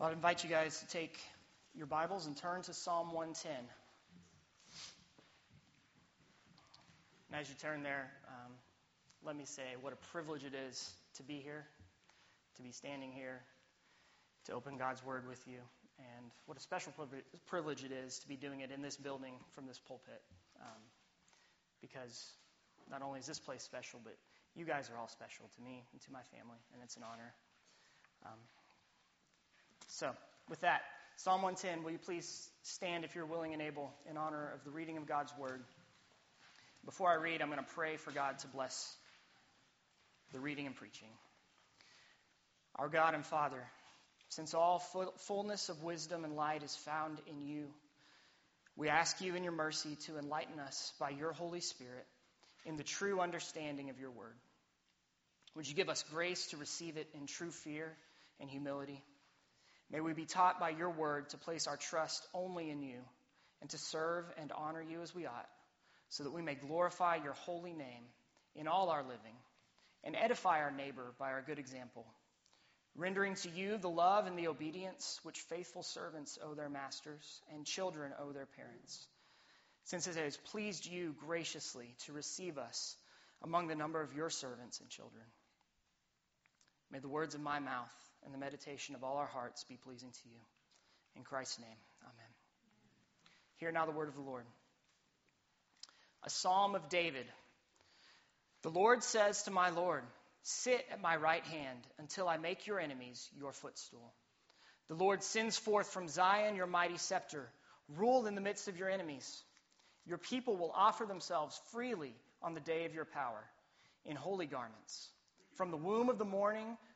Well, I'd invite you guys to take your Bibles and turn to Psalm 110. And as you turn there, um, let me say what a privilege it is to be here, to be standing here, to open God's Word with you, and what a special privilege it is to be doing it in this building from this pulpit. Um, because not only is this place special, but you guys are all special to me and to my family, and it's an honor. Um, so, with that, Psalm 110, will you please stand if you're willing and able in honor of the reading of God's Word? Before I read, I'm going to pray for God to bless the reading and preaching. Our God and Father, since all fullness of wisdom and light is found in you, we ask you in your mercy to enlighten us by your Holy Spirit in the true understanding of your word. Would you give us grace to receive it in true fear and humility? May we be taught by your word to place our trust only in you and to serve and honor you as we ought, so that we may glorify your holy name in all our living and edify our neighbor by our good example, rendering to you the love and the obedience which faithful servants owe their masters and children owe their parents since it has pleased you graciously to receive us among the number of your servants and children. May the words of my mouth and the meditation of all our hearts be pleasing to you. In Christ's name, amen. Hear now the word of the Lord. A psalm of David. The Lord says to my Lord, Sit at my right hand until I make your enemies your footstool. The Lord sends forth from Zion your mighty scepter. Rule in the midst of your enemies. Your people will offer themselves freely on the day of your power in holy garments. From the womb of the morning,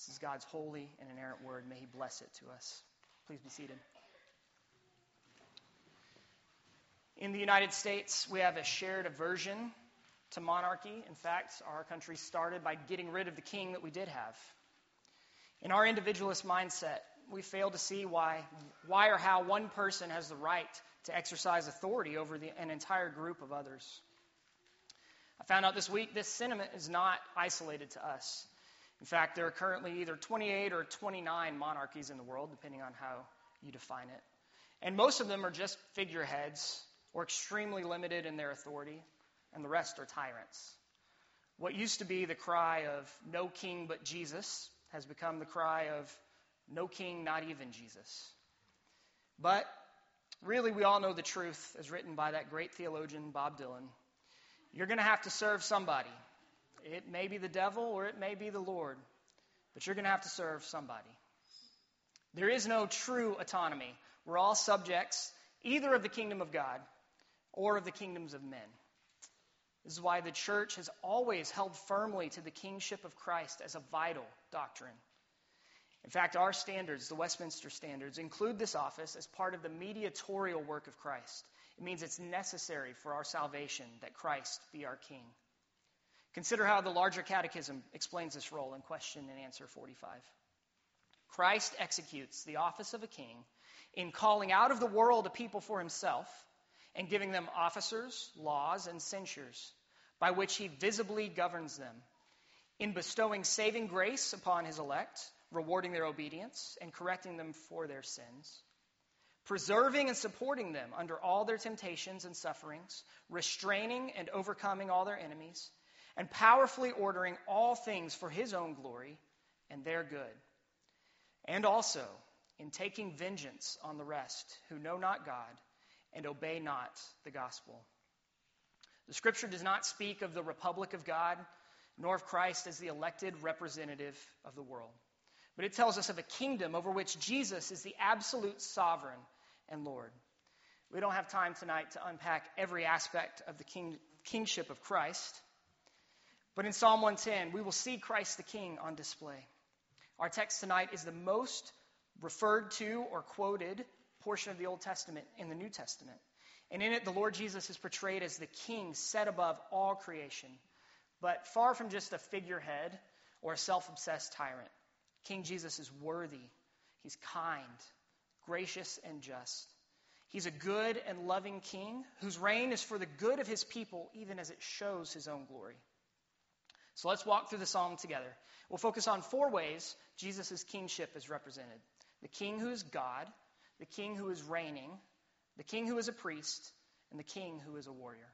This is God's holy and inerrant word. May he bless it to us. Please be seated. In the United States, we have a shared aversion to monarchy. In fact, our country started by getting rid of the king that we did have. In our individualist mindset, we fail to see why, why or how one person has the right to exercise authority over the, an entire group of others. I found out this week this sentiment is not isolated to us. In fact, there are currently either 28 or 29 monarchies in the world, depending on how you define it. And most of them are just figureheads or extremely limited in their authority, and the rest are tyrants. What used to be the cry of no king but Jesus has become the cry of no king, not even Jesus. But really, we all know the truth as written by that great theologian, Bob Dylan. You're going to have to serve somebody. It may be the devil or it may be the Lord, but you're going to have to serve somebody. There is no true autonomy. We're all subjects either of the kingdom of God or of the kingdoms of men. This is why the church has always held firmly to the kingship of Christ as a vital doctrine. In fact, our standards, the Westminster Standards, include this office as part of the mediatorial work of Christ. It means it's necessary for our salvation that Christ be our King. Consider how the larger catechism explains this role in question and answer 45. Christ executes the office of a king in calling out of the world a people for himself and giving them officers, laws, and censures by which he visibly governs them, in bestowing saving grace upon his elect rewarding their obedience and correcting them for their sins, preserving and supporting them under all their temptations and sufferings, restraining and overcoming all their enemies, and powerfully ordering all things for his own glory and their good. And also in taking vengeance on the rest who know not God and obey not the gospel. The scripture does not speak of the republic of God, nor of Christ as the elected representative of the world but it tells us of a kingdom over which Jesus is the absolute sovereign and Lord. We don't have time tonight to unpack every aspect of the king, kingship of Christ, but in Psalm 110, we will see Christ the King on display. Our text tonight is the most referred to or quoted portion of the Old Testament in the New Testament. And in it, the Lord Jesus is portrayed as the king set above all creation, but far from just a figurehead or a self obsessed tyrant. King Jesus is worthy, he's kind, gracious, and just. He's a good and loving king whose reign is for the good of his people, even as it shows his own glory. So let's walk through the psalm together. We'll focus on four ways Jesus' kingship is represented the king who is God, the king who is reigning, the king who is a priest, and the king who is a warrior.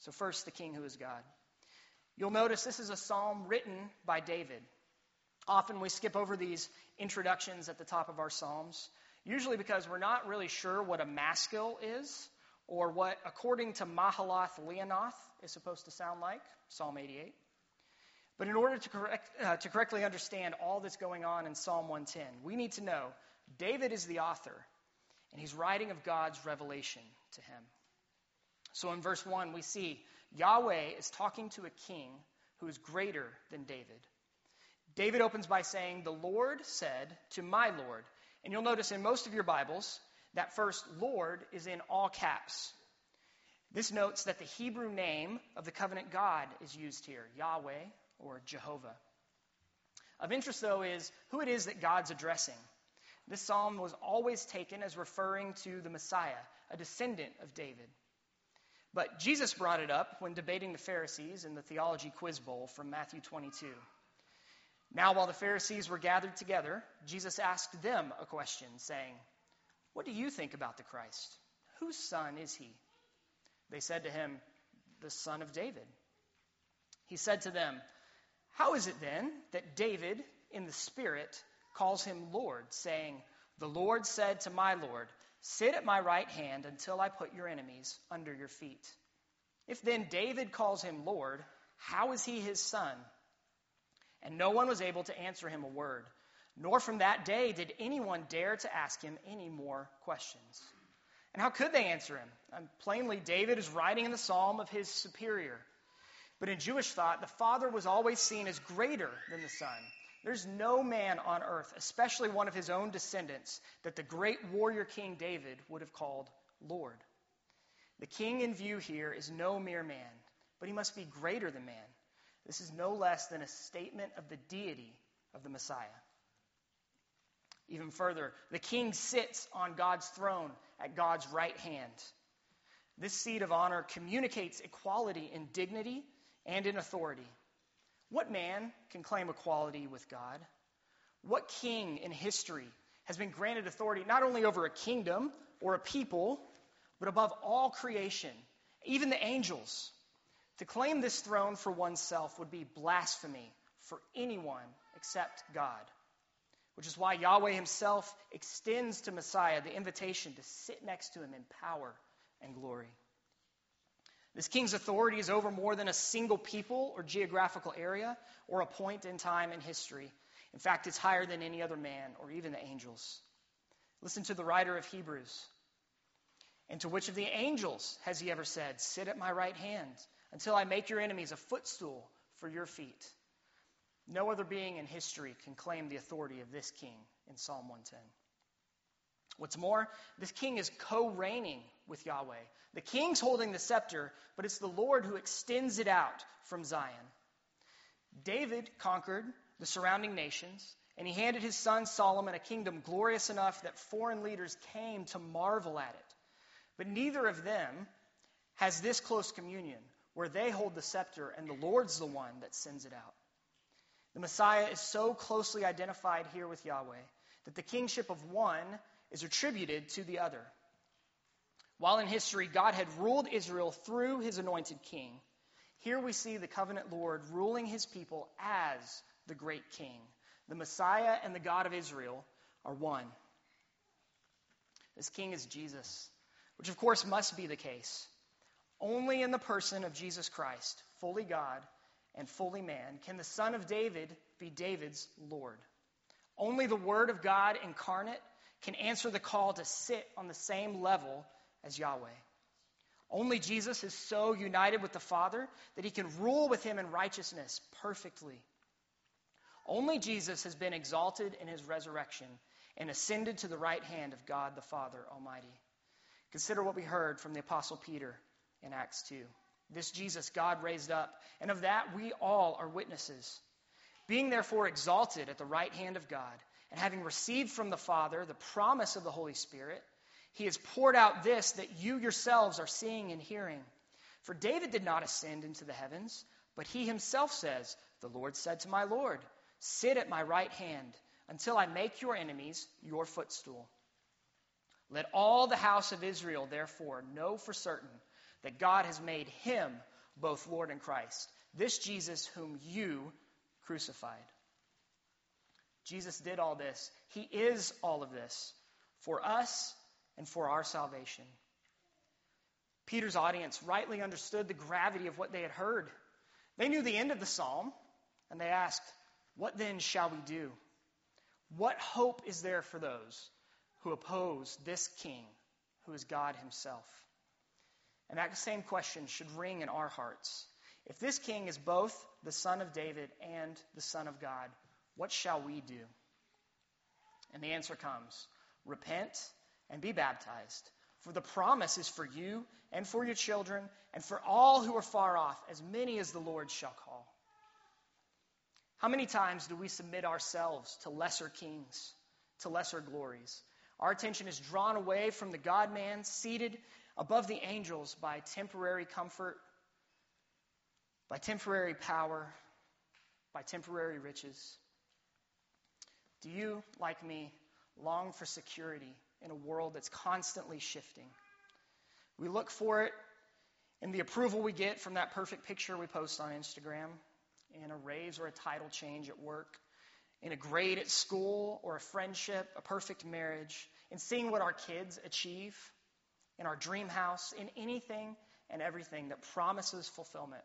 So, first, the king who is God. You'll notice this is a psalm written by David. Often we skip over these introductions at the top of our psalms, usually because we're not really sure what a maskil is or what, according to Mahalath Leannoth, is supposed to sound like, Psalm 88. But in order to, correct, uh, to correctly understand all that's going on in Psalm 110, we need to know David is the author, and he's writing of God's revelation to him. So in verse 1, we see Yahweh is talking to a king who is greater than David. David opens by saying, The Lord said to my Lord. And you'll notice in most of your Bibles, that first Lord is in all caps. This notes that the Hebrew name of the covenant God is used here Yahweh or Jehovah. Of interest, though, is who it is that God's addressing. This psalm was always taken as referring to the Messiah, a descendant of David. But Jesus brought it up when debating the Pharisees in the Theology Quiz Bowl from Matthew 22. Now, while the Pharisees were gathered together, Jesus asked them a question, saying, What do you think about the Christ? Whose son is he? They said to him, The son of David. He said to them, How is it then that David, in the Spirit, calls him Lord, saying, The Lord said to my Lord, Sit at my right hand until I put your enemies under your feet. If then David calls him Lord, how is he his son? And no one was able to answer him a word, nor from that day did anyone dare to ask him any more questions. And how could they answer him? And plainly, David is writing in the psalm of his superior. But in Jewish thought, the father was always seen as greater than the son. There's no man on earth, especially one of his own descendants, that the great warrior King David would have called Lord. The king in view here is no mere man, but he must be greater than man. This is no less than a statement of the deity of the Messiah. Even further, the king sits on God's throne at God's right hand. This seat of honor communicates equality in dignity and in authority. What man can claim equality with God? What king in history has been granted authority not only over a kingdom or a people, but above all creation, even the angels? To claim this throne for oneself would be blasphemy for anyone except God, which is why Yahweh himself extends to Messiah the invitation to sit next to him in power and glory. This king's authority is over more than a single people or geographical area or a point in time in history. In fact, it's higher than any other man or even the angels. Listen to the writer of Hebrews. And to which of the angels has he ever said, Sit at my right hand until I make your enemies a footstool for your feet? No other being in history can claim the authority of this king in Psalm 110. What's more, this king is co reigning with Yahweh. The king's holding the scepter, but it's the Lord who extends it out from Zion. David conquered the surrounding nations, and he handed his son Solomon a kingdom glorious enough that foreign leaders came to marvel at it. But neither of them has this close communion where they hold the scepter and the Lord's the one that sends it out. The Messiah is so closely identified here with Yahweh that the kingship of one is attributed to the other. While in history God had ruled Israel through his anointed king, here we see the covenant Lord ruling his people as the great king. The Messiah and the God of Israel are one. This king is Jesus, which of course must be the case. Only in the person of Jesus Christ, fully God and fully man, can the Son of David be David's Lord. Only the Word of God incarnate can answer the call to sit on the same level as Yahweh. Only Jesus is so united with the Father that he can rule with him in righteousness perfectly. Only Jesus has been exalted in his resurrection, and ascended to the right hand of God the Father Almighty. Consider what we heard from the Apostle Peter in Acts 2. This Jesus God raised up, and of that we all are witnesses. Being therefore exalted at the right hand of God, and having received from the Father the promise of the Holy Spirit, he has poured out this that you yourselves are seeing and hearing. For David did not ascend into the heavens, but he himself says, The Lord said to my Lord, Sit at my right hand until I make your enemies your footstool. Let all the house of Israel, therefore, know for certain that God has made him both Lord and Christ, this Jesus whom you crucified. Jesus did all this. He is all of this for us and for our salvation. Peter's audience rightly understood the gravity of what they had heard. They knew the end of the psalm, and they asked, What then shall we do? What hope is there for those who oppose this king, who is God himself? And that same question should ring in our hearts. If this king is both the son of David and the son of God, what shall we do? And the answer comes repent and be baptized. For the promise is for you and for your children and for all who are far off, as many as the Lord shall call. How many times do we submit ourselves to lesser kings, to lesser glories? Our attention is drawn away from the God man seated above the angels by temporary comfort, by temporary power, by temporary riches. Do you, like me, long for security in a world that's constantly shifting? We look for it in the approval we get from that perfect picture we post on Instagram in a raise or a title change at work, in a grade at school or a friendship, a perfect marriage, in seeing what our kids achieve, in our dream house, in anything and everything that promises fulfillment.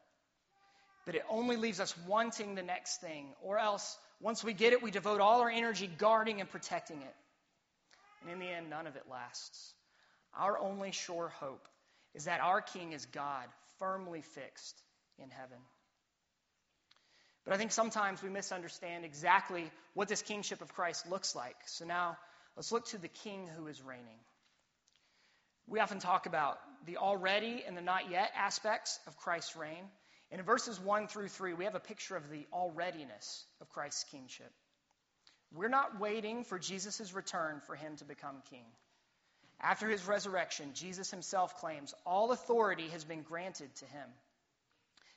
But it only leaves us wanting the next thing, or else, once we get it, we devote all our energy guarding and protecting it. And in the end, none of it lasts. Our only sure hope is that our King is God, firmly fixed in heaven. But I think sometimes we misunderstand exactly what this kingship of Christ looks like. So now let's look to the king who is reigning. We often talk about the already and the not yet aspects of Christ's reign. And in verses 1 through 3, we have a picture of the alreadiness of Christ's kingship. We're not waiting for Jesus' return for him to become king. After his resurrection, Jesus himself claims all authority has been granted to him.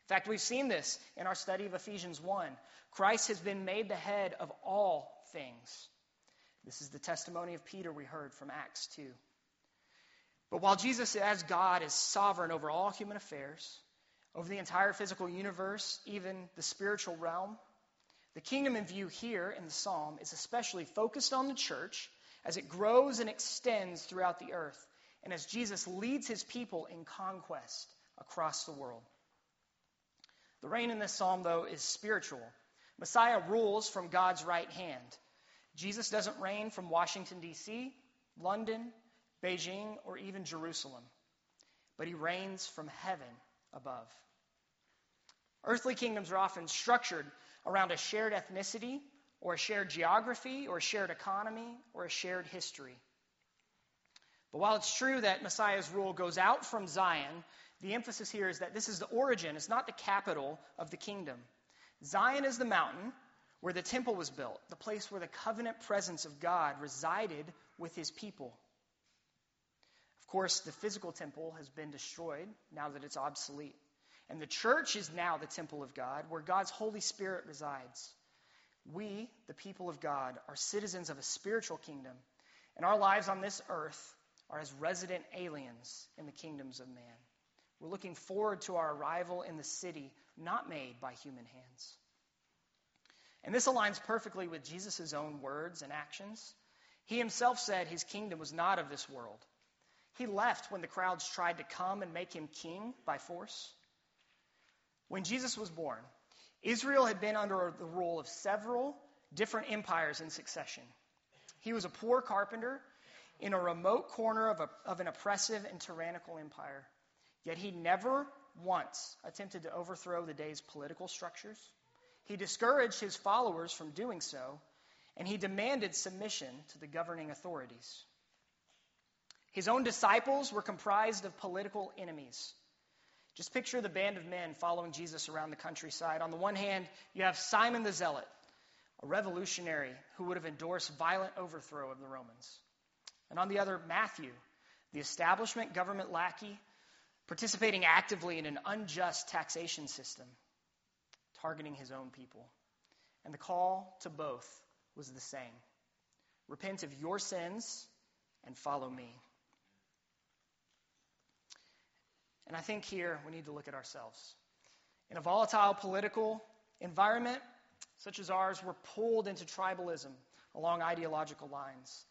In fact, we've seen this in our study of Ephesians 1. Christ has been made the head of all things. This is the testimony of Peter we heard from Acts 2. But while Jesus, as God, is sovereign over all human affairs, over the entire physical universe, even the spiritual realm, the kingdom in view here in the psalm is especially focused on the church as it grows and extends throughout the earth, and as Jesus leads his people in conquest across the world. The reign in this psalm, though, is spiritual. Messiah rules from God's right hand. Jesus doesn't reign from Washington, D.C., London, Beijing, or even Jerusalem, but he reigns from heaven above. Earthly kingdoms are often structured around a shared ethnicity, or a shared geography, or a shared economy, or a shared history. But while it's true that Messiah's rule goes out from Zion the emphasis here is that this is the origin, it's not the capital of the kingdom. Zion is the mountain where the temple was built, the place where the covenant presence of God resided with his people. Of course, the physical temple has been destroyed now that it's obsolete. And the church is now the temple of God, where God's Holy Spirit resides. We, the people of God, are citizens of a spiritual kingdom, and our lives on this earth are as resident aliens in the kingdoms of man. We're looking forward to our arrival in the city not made by human hands. And this aligns perfectly with Jesus' own words and actions. He himself said his kingdom was not of this world. He left when the crowds tried to come and make him king by force. When Jesus was born, Israel had been under the rule of several different empires in succession. He was a poor carpenter in a remote corner of, a, of an oppressive and tyrannical empire. Yet he never once attempted to overthrow the day's political structures. He discouraged his followers from doing so, and he demanded submission to the governing authorities. His own disciples were comprised of political enemies. Just picture the band of men following Jesus around the countryside. On the one hand, you have Simon the Zealot, a revolutionary who would have endorsed violent overthrow of the Romans. And on the other, Matthew, the establishment government lackey, participating actively in an unjust taxation system, targeting his own people. And the call to both was the same repent of your sins and follow me. And I think here we need to look at ourselves. In a volatile political environment such as ours, we're pulled into tribalism along ideological lines.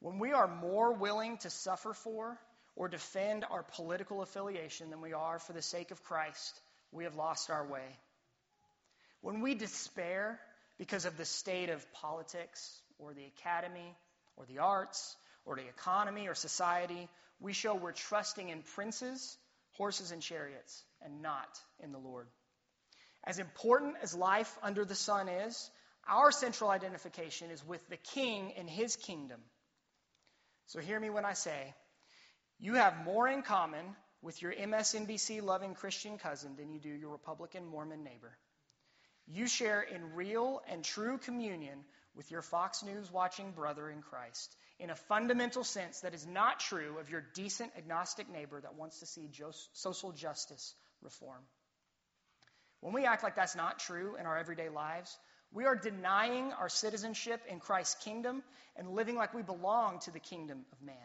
When we are more willing to suffer for or defend our political affiliation than we are for the sake of Christ, we have lost our way. When we despair because of the state of politics or the academy or the arts or the economy or society, we show we're trusting in princes, horses, and chariots and not in the Lord. As important as life under the sun is, our central identification is with the king and his kingdom. So hear me when I say, you have more in common with your MSNBC loving Christian cousin than you do your Republican Mormon neighbor. You share in real and true communion with your Fox News watching brother in Christ in a fundamental sense that is not true of your decent agnostic neighbor that wants to see social justice reform. When we act like that's not true in our everyday lives, we are denying our citizenship in Christ's kingdom and living like we belong to the kingdom of man.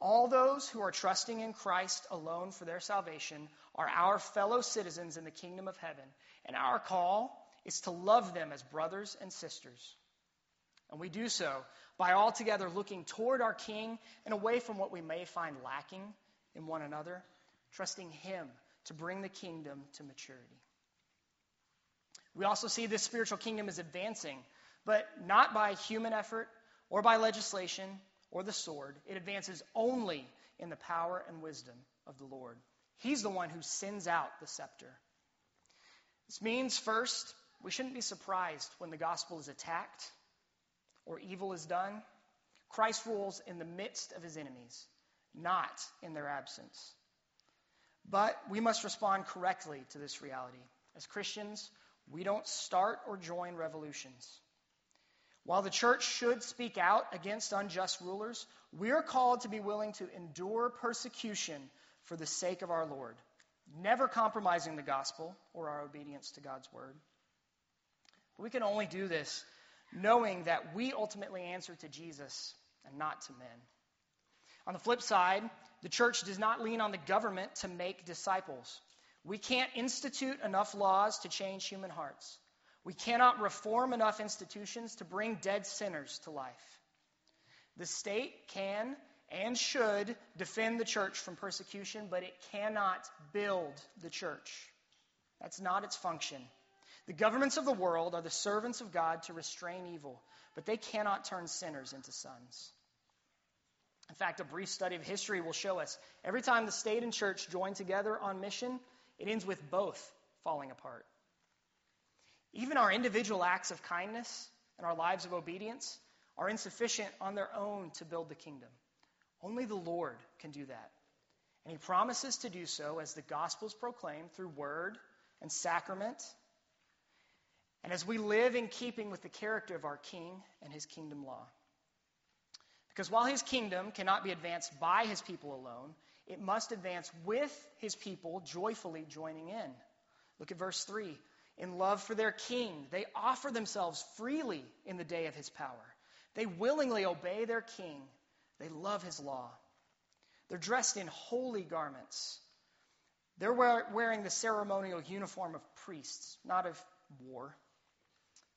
All those who are trusting in Christ alone for their salvation are our fellow citizens in the kingdom of heaven, and our call is to love them as brothers and sisters. And we do so by altogether looking toward our King and away from what we may find lacking in one another, trusting Him to bring the kingdom to maturity. We also see this spiritual kingdom is advancing, but not by human effort or by legislation or the sword. It advances only in the power and wisdom of the Lord. He's the one who sends out the scepter. This means, first, we shouldn't be surprised when the gospel is attacked or evil is done. Christ rules in the midst of his enemies, not in their absence. But we must respond correctly to this reality. As Christians, we don't start or join revolutions. While the church should speak out against unjust rulers, we are called to be willing to endure persecution for the sake of our Lord, never compromising the gospel or our obedience to God's word. But we can only do this knowing that we ultimately answer to Jesus and not to men. On the flip side, the church does not lean on the government to make disciples. We can't institute enough laws to change human hearts. We cannot reform enough institutions to bring dead sinners to life. The state can and should defend the church from persecution, but it cannot build the church. That's not its function. The governments of the world are the servants of God to restrain evil, but they cannot turn sinners into sons. In fact, a brief study of history will show us every time the state and church join together on mission, it ends with both falling apart. Even our individual acts of kindness and our lives of obedience are insufficient on their own to build the kingdom. Only the Lord can do that. And He promises to do so as the gospel is proclaimed through word and sacrament, and as we live in keeping with the character of our King and His kingdom law. Because while His kingdom cannot be advanced by His people alone, it must advance with His people joyfully joining in. Look at verse 3 in love for their king. They offer themselves freely in the day of his power. They willingly obey their king. They love his law. They're dressed in holy garments. They're wearing the ceremonial uniform of priests, not of war.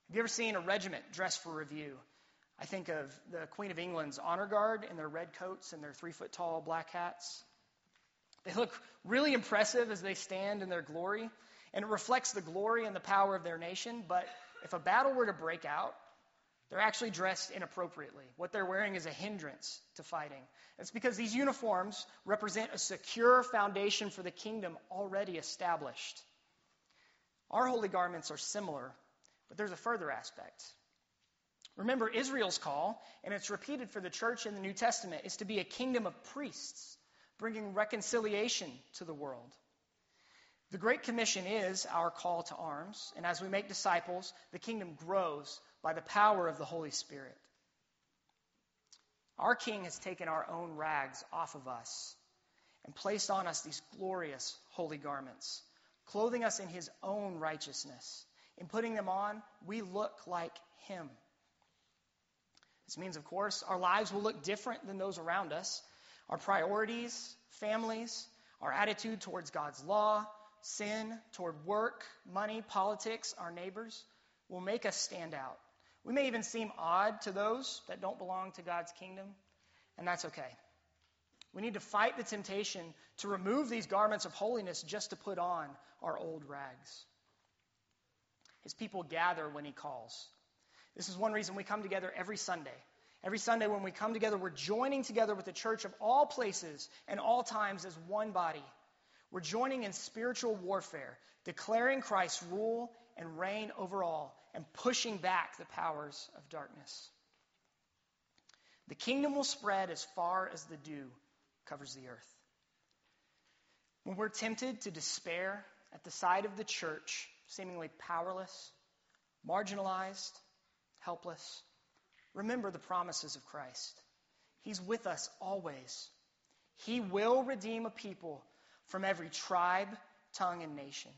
Have you ever seen a regiment dressed for review? I think of the Queen of England's honor guard in their red coats and their three foot tall black hats. They look really impressive as they stand in their glory and it reflects the glory and the power of their nation. But if a battle were to break out, they're actually dressed inappropriately. What they're wearing is a hindrance to fighting. It's because these uniforms represent a secure foundation for the kingdom already established. Our holy garments are similar, but there's a further aspect. Remember, Israel's call, and it's repeated for the church in the New Testament, is to be a kingdom of priests, bringing reconciliation to the world. The Great Commission is our call to arms, and as we make disciples, the kingdom grows by the power of the Holy Spirit. Our King has taken our own rags off of us and placed on us these glorious holy garments, clothing us in his own righteousness. In putting them on, we look like him. This means, of course, our lives will look different than those around us. Our priorities, families, our attitude towards God's law, sin, toward work, money, politics, our neighbors will make us stand out. We may even seem odd to those that don't belong to God's kingdom, and that's okay. We need to fight the temptation to remove these garments of holiness just to put on our old rags. His people gather when he calls. This is one reason we come together every Sunday. Every Sunday, when we come together, we're joining together with the church of all places and all times as one body. We're joining in spiritual warfare, declaring Christ's rule and reign over all, and pushing back the powers of darkness. The kingdom will spread as far as the dew covers the earth. When we're tempted to despair at the sight of the church, seemingly powerless, marginalized, helpless, remember the promises of Christ. He's with us always. He will redeem a people from every tribe, tongue, and nation.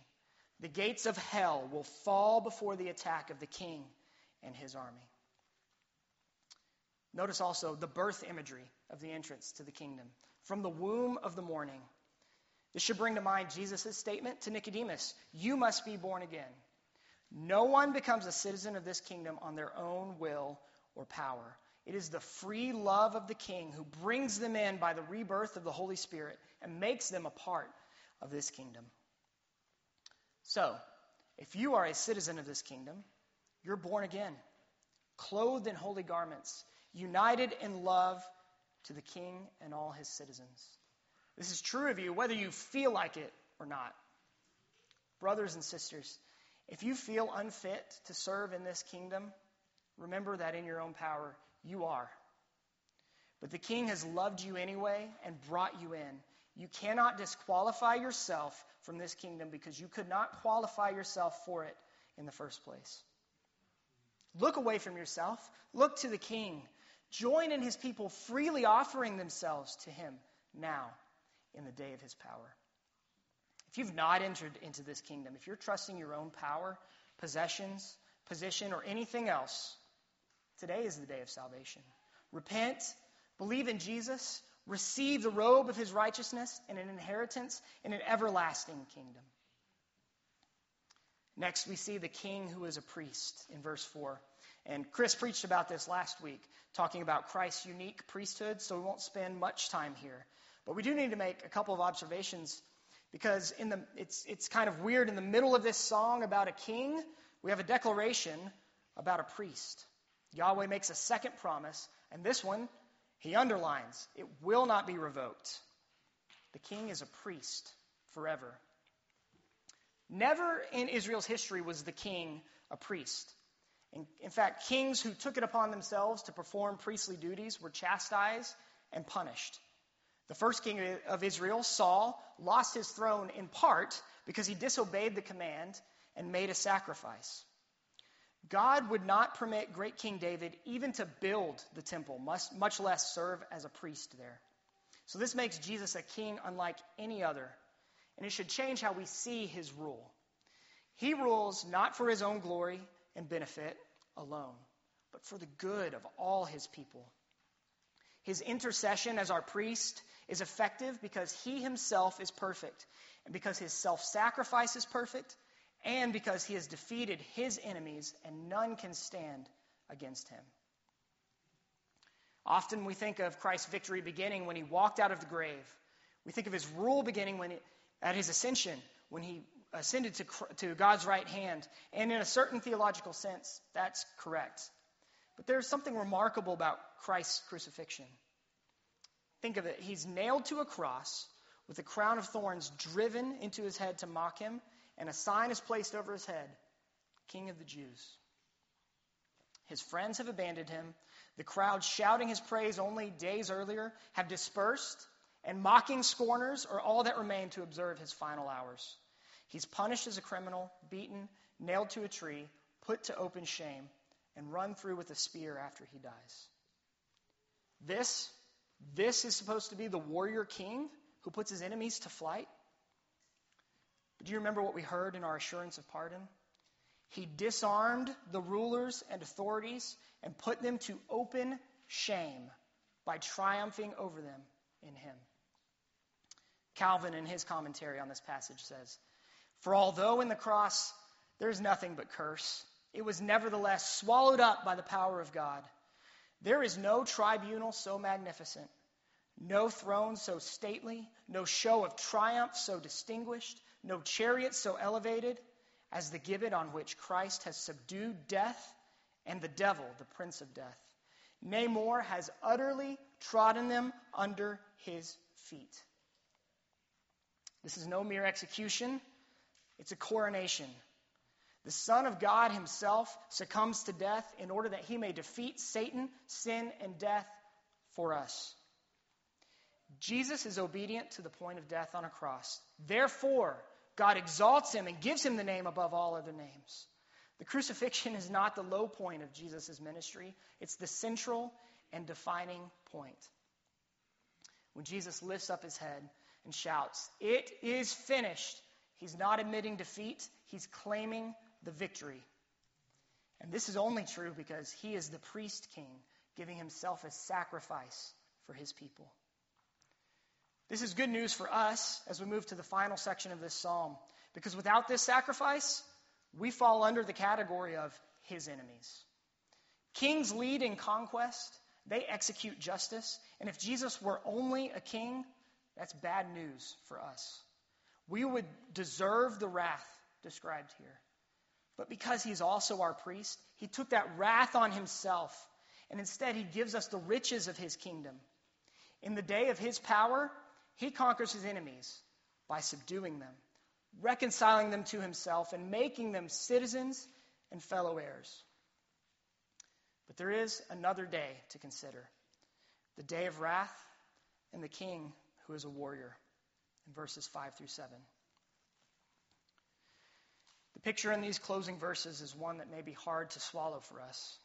The gates of hell will fall before the attack of the king and his army. Notice also the birth imagery of the entrance to the kingdom. From the womb of the morning. This should bring to mind Jesus' statement to Nicodemus You must be born again. No one becomes a citizen of this kingdom on their own will or power. It is the free love of the King who brings them in by the rebirth of the Holy Spirit and makes them a part of this kingdom. So, if you are a citizen of this kingdom, you're born again, clothed in holy garments, united in love to the king and all his citizens. This is true of you whether you feel like it or not. Brothers and sisters, if you feel unfit to serve in this kingdom, remember that in your own power, you are. But the king has loved you anyway and brought you in. You cannot disqualify yourself from this kingdom because you could not qualify yourself for it in the first place. Look away from yourself. Look to the king. Join in his people, freely offering themselves to him now in the day of his power. If you've not entered into this kingdom, if you're trusting your own power, possessions, position, or anything else, today is the day of salvation. Repent, believe in Jesus, receive the robe of his righteousness and an inheritance in an everlasting kingdom. Next, we see the king who is a priest in verse 4. And Chris preached about this last week, talking about Christ's unique priesthood, so we won't spend much time here. But we do need to make a couple of observations because in the, it's, it's kind of weird. In the middle of this song about a king, we have a declaration about a priest. Yahweh makes a second promise, and this one he underlines it will not be revoked. The king is a priest forever. Never in Israel's history was the king a priest. In, in fact, kings who took it upon themselves to perform priestly duties were chastised and punished. The first king of Israel, Saul, lost his throne in part because he disobeyed the command and made a sacrifice. God would not permit great King David even to build the temple, much less serve as a priest there. So this makes Jesus a king unlike any other, and it should change how we see his rule. He rules not for his own glory and benefit alone, but for the good of all his people. His intercession as our priest is effective because he himself is perfect, and because his self sacrifice is perfect, and because he has defeated his enemies, and none can stand against him. Often we think of Christ's victory beginning when he walked out of the grave. We think of his rule beginning when he, at his ascension, when he ascended to, to God's right hand. And in a certain theological sense, that's correct. But there's something remarkable about Christ's crucifixion. Think of it. He's nailed to a cross with a crown of thorns driven into his head to mock him, and a sign is placed over his head King of the Jews. His friends have abandoned him. The crowd shouting his praise only days earlier have dispersed, and mocking scorners are all that remain to observe his final hours. He's punished as a criminal, beaten, nailed to a tree, put to open shame, and run through with a spear after he dies. This, this is supposed to be the warrior king who puts his enemies to flight. But do you remember what we heard in our assurance of pardon? He disarmed the rulers and authorities and put them to open shame by triumphing over them in him. Calvin, in his commentary on this passage, says, For although in the cross there is nothing but curse, it was nevertheless swallowed up by the power of God. There is no tribunal so magnificent, no throne so stately, no show of triumph so distinguished, no chariot so elevated as the gibbet on which Christ has subdued death and the devil, the prince of death. Nay, more, has utterly trodden them under his feet. This is no mere execution, it's a coronation. The Son of God himself succumbs to death in order that he may defeat Satan, sin, and death for us. Jesus is obedient to the point of death on a cross. Therefore, God exalts him and gives him the name above all other names. The crucifixion is not the low point of Jesus' ministry, it's the central and defining point. When Jesus lifts up his head and shouts, It is finished, he's not admitting defeat, he's claiming the victory. And this is only true because he is the priest king, giving himself as sacrifice for his people. This is good news for us as we move to the final section of this psalm, because without this sacrifice, we fall under the category of his enemies. Kings lead in conquest, they execute justice, and if Jesus were only a king, that's bad news for us. We would deserve the wrath described here. But because he's also our priest, he took that wrath on himself, and instead he gives us the riches of his kingdom. In the day of his power, he conquers his enemies by subduing them, reconciling them to himself, and making them citizens and fellow heirs. But there is another day to consider the day of wrath and the king who is a warrior in verses 5 through 7. The picture in these closing verses is one that may be hard to swallow for us.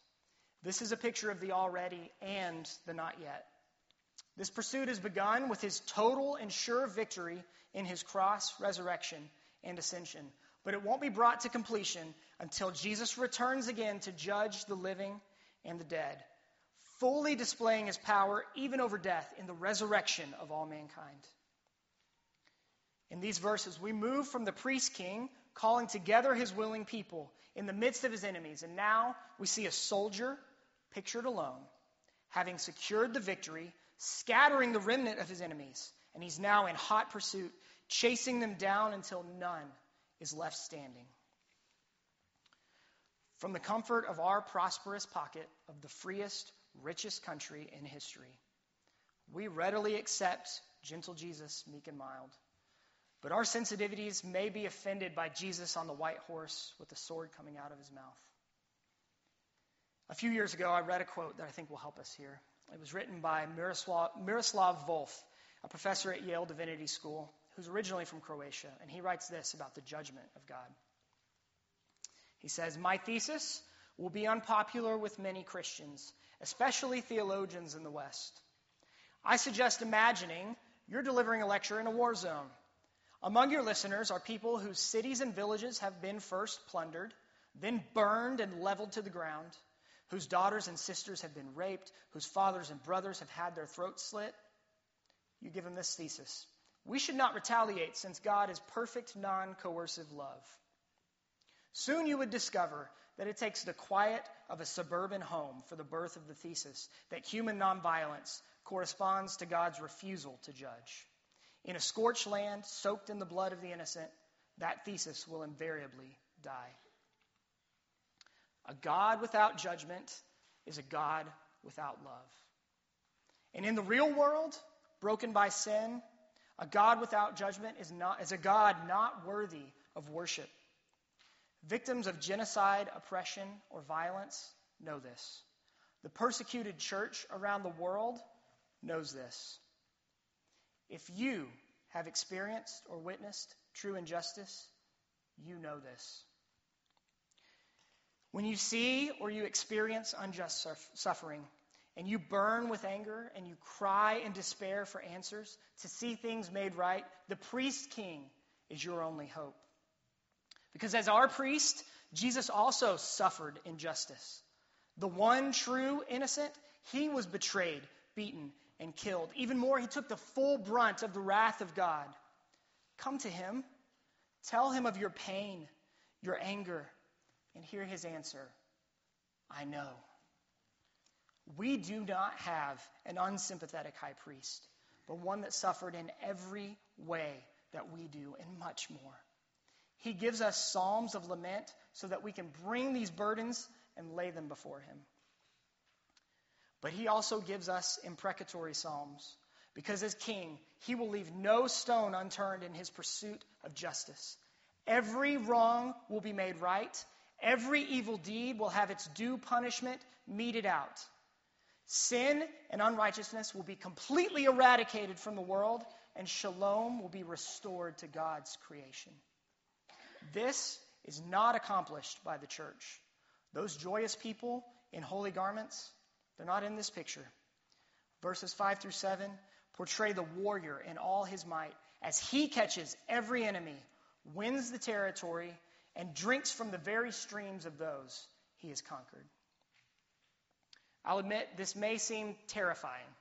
This is a picture of the already and the not yet. This pursuit has begun with his total and sure victory in his cross, resurrection, and ascension. But it won't be brought to completion until Jesus returns again to judge the living and the dead, fully displaying his power even over death in the resurrection of all mankind. In these verses, we move from the priest king calling together his willing people in the midst of his enemies, and now we see a soldier pictured alone, having secured the victory scattering the remnant of his enemies. And he's now in hot pursuit, chasing them down until none is left standing. From the comfort of our prosperous pocket of the freest, richest country in history, we readily accept gentle Jesus, meek and mild. But our sensitivities may be offended by Jesus on the white horse with the sword coming out of his mouth. A few years ago, I read a quote that I think will help us here. It was written by Miroslav, Miroslav Volf, a professor at Yale Divinity School, who's originally from Croatia, and he writes this about the judgment of God. He says, My thesis will be unpopular with many Christians, especially theologians in the West. I suggest imagining you're delivering a lecture in a war zone. Among your listeners are people whose cities and villages have been first plundered, then burned and leveled to the ground whose daughters and sisters have been raped, whose fathers and brothers have had their throats slit. You give them this thesis. We should not retaliate since God is perfect, non coercive love. Soon you would discover that it takes the quiet of a suburban home for the birth of the thesis that human nonviolence corresponds to God's refusal to judge. In a scorched land soaked in the blood of the innocent, that thesis will invariably die. A God without judgment is a God without love. And in the real world, broken by sin, a God without judgment is, not, is a God not worthy of worship. Victims of genocide, oppression, or violence know this. The persecuted church around the world knows this. If you have experienced or witnessed true injustice, you know this. When you see or you experience unjust suffering, and you burn with anger and you cry in despair for answers to see things made right, the priest king is your only hope. Because as our priest, Jesus also suffered injustice. The one true innocent, he was betrayed, beaten, and killed. Even more, he took the full brunt of the wrath of God. Come to him, tell him of your pain, your anger, and hear his answer I know. We do not have an unsympathetic high priest, but one that suffered in every way that we do, and much more. He gives us psalms of lament so that we can bring these burdens and lay them before him. But he also gives us imprecatory psalms because as king, he will leave no stone unturned in his pursuit of justice. Every wrong will be made right, every evil deed will have its due punishment meted out. Sin and unrighteousness will be completely eradicated from the world, and shalom will be restored to God's creation. This is not accomplished by the church. Those joyous people in holy garments, they're not in this picture. Verses 5 through 7 portray the warrior in all his might as he catches every enemy, wins the territory, and drinks from the very streams of those he has conquered. I'll admit this may seem terrifying.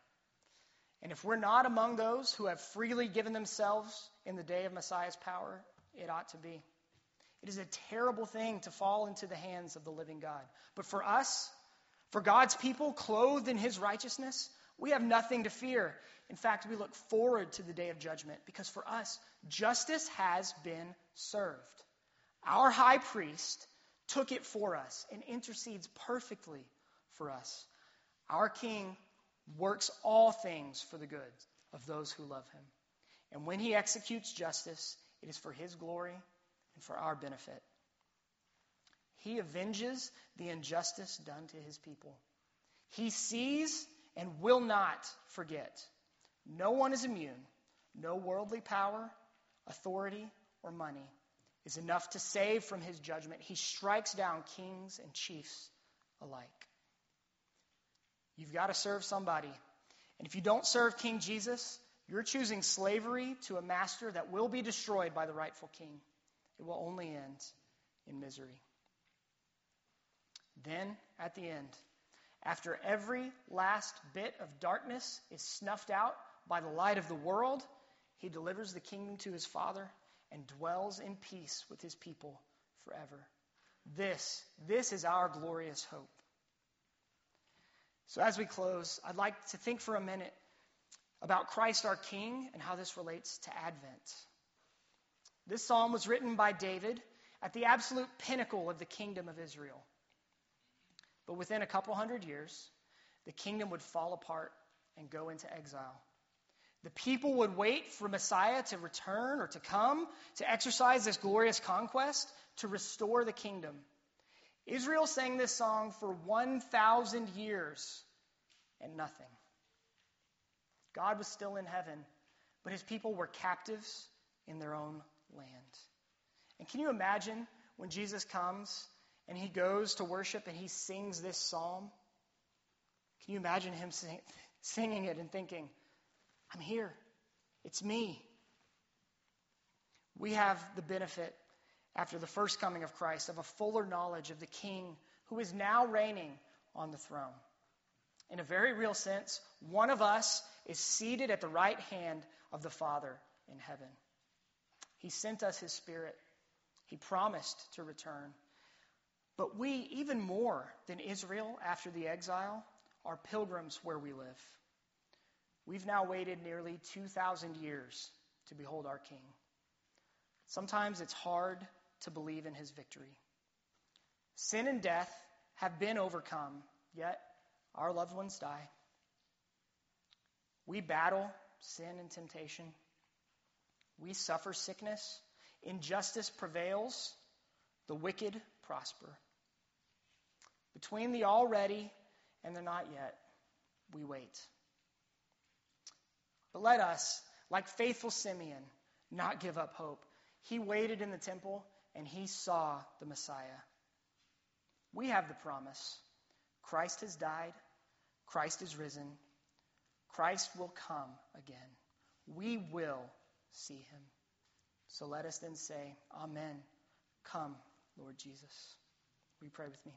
And if we're not among those who have freely given themselves in the day of Messiah's power, it ought to be. It is a terrible thing to fall into the hands of the living God. But for us, for God's people clothed in his righteousness, we have nothing to fear. In fact, we look forward to the day of judgment because for us, justice has been served. Our high priest took it for us and intercedes perfectly for us. Our King works all things for the good of those who love him. And when he executes justice, it is for his glory and for our benefit. He avenges the injustice done to his people. He sees and will not forget. No one is immune. No worldly power, authority, or money is enough to save from his judgment. He strikes down kings and chiefs alike. You've got to serve somebody. And if you don't serve King Jesus, you're choosing slavery to a master that will be destroyed by the rightful king. It will only end in misery. Then, at the end, after every last bit of darkness is snuffed out by the light of the world, he delivers the kingdom to his Father and dwells in peace with his people forever. This, this is our glorious hope. So, as we close, I'd like to think for a minute about Christ our King and how this relates to Advent. This psalm was written by David at the absolute pinnacle of the kingdom of Israel. But within a couple hundred years, the kingdom would fall apart and go into exile. The people would wait for Messiah to return or to come to exercise this glorious conquest to restore the kingdom. Israel sang this song for 1,000 years and nothing. God was still in heaven, but his people were captives in their own land. And can you imagine when Jesus comes and he goes to worship and he sings this psalm? Can you imagine him sing, singing it and thinking, I'm here. It's me. We have the benefit after the first coming of Christ, of a fuller knowledge of the King who is now reigning on the throne. In a very real sense, one of us is seated at the right hand of the Father in heaven. He sent us His Spirit. He promised to return. But we, even more than Israel after the exile, are pilgrims where we live. We've now waited nearly 2,000 years to behold our King. Sometimes it's hard to believe in his victory. Sin and death have been overcome, yet our loved ones die. We battle sin and temptation. We suffer sickness. Injustice prevails. The wicked prosper. Between the already and the not yet, we wait. But let us, like faithful Simeon, not give up hope. He waited in the temple and he saw the Messiah. We have the promise Christ has died, Christ is risen, Christ will come again. We will see him. So let us then say, Amen. Come, Lord Jesus. We pray with me?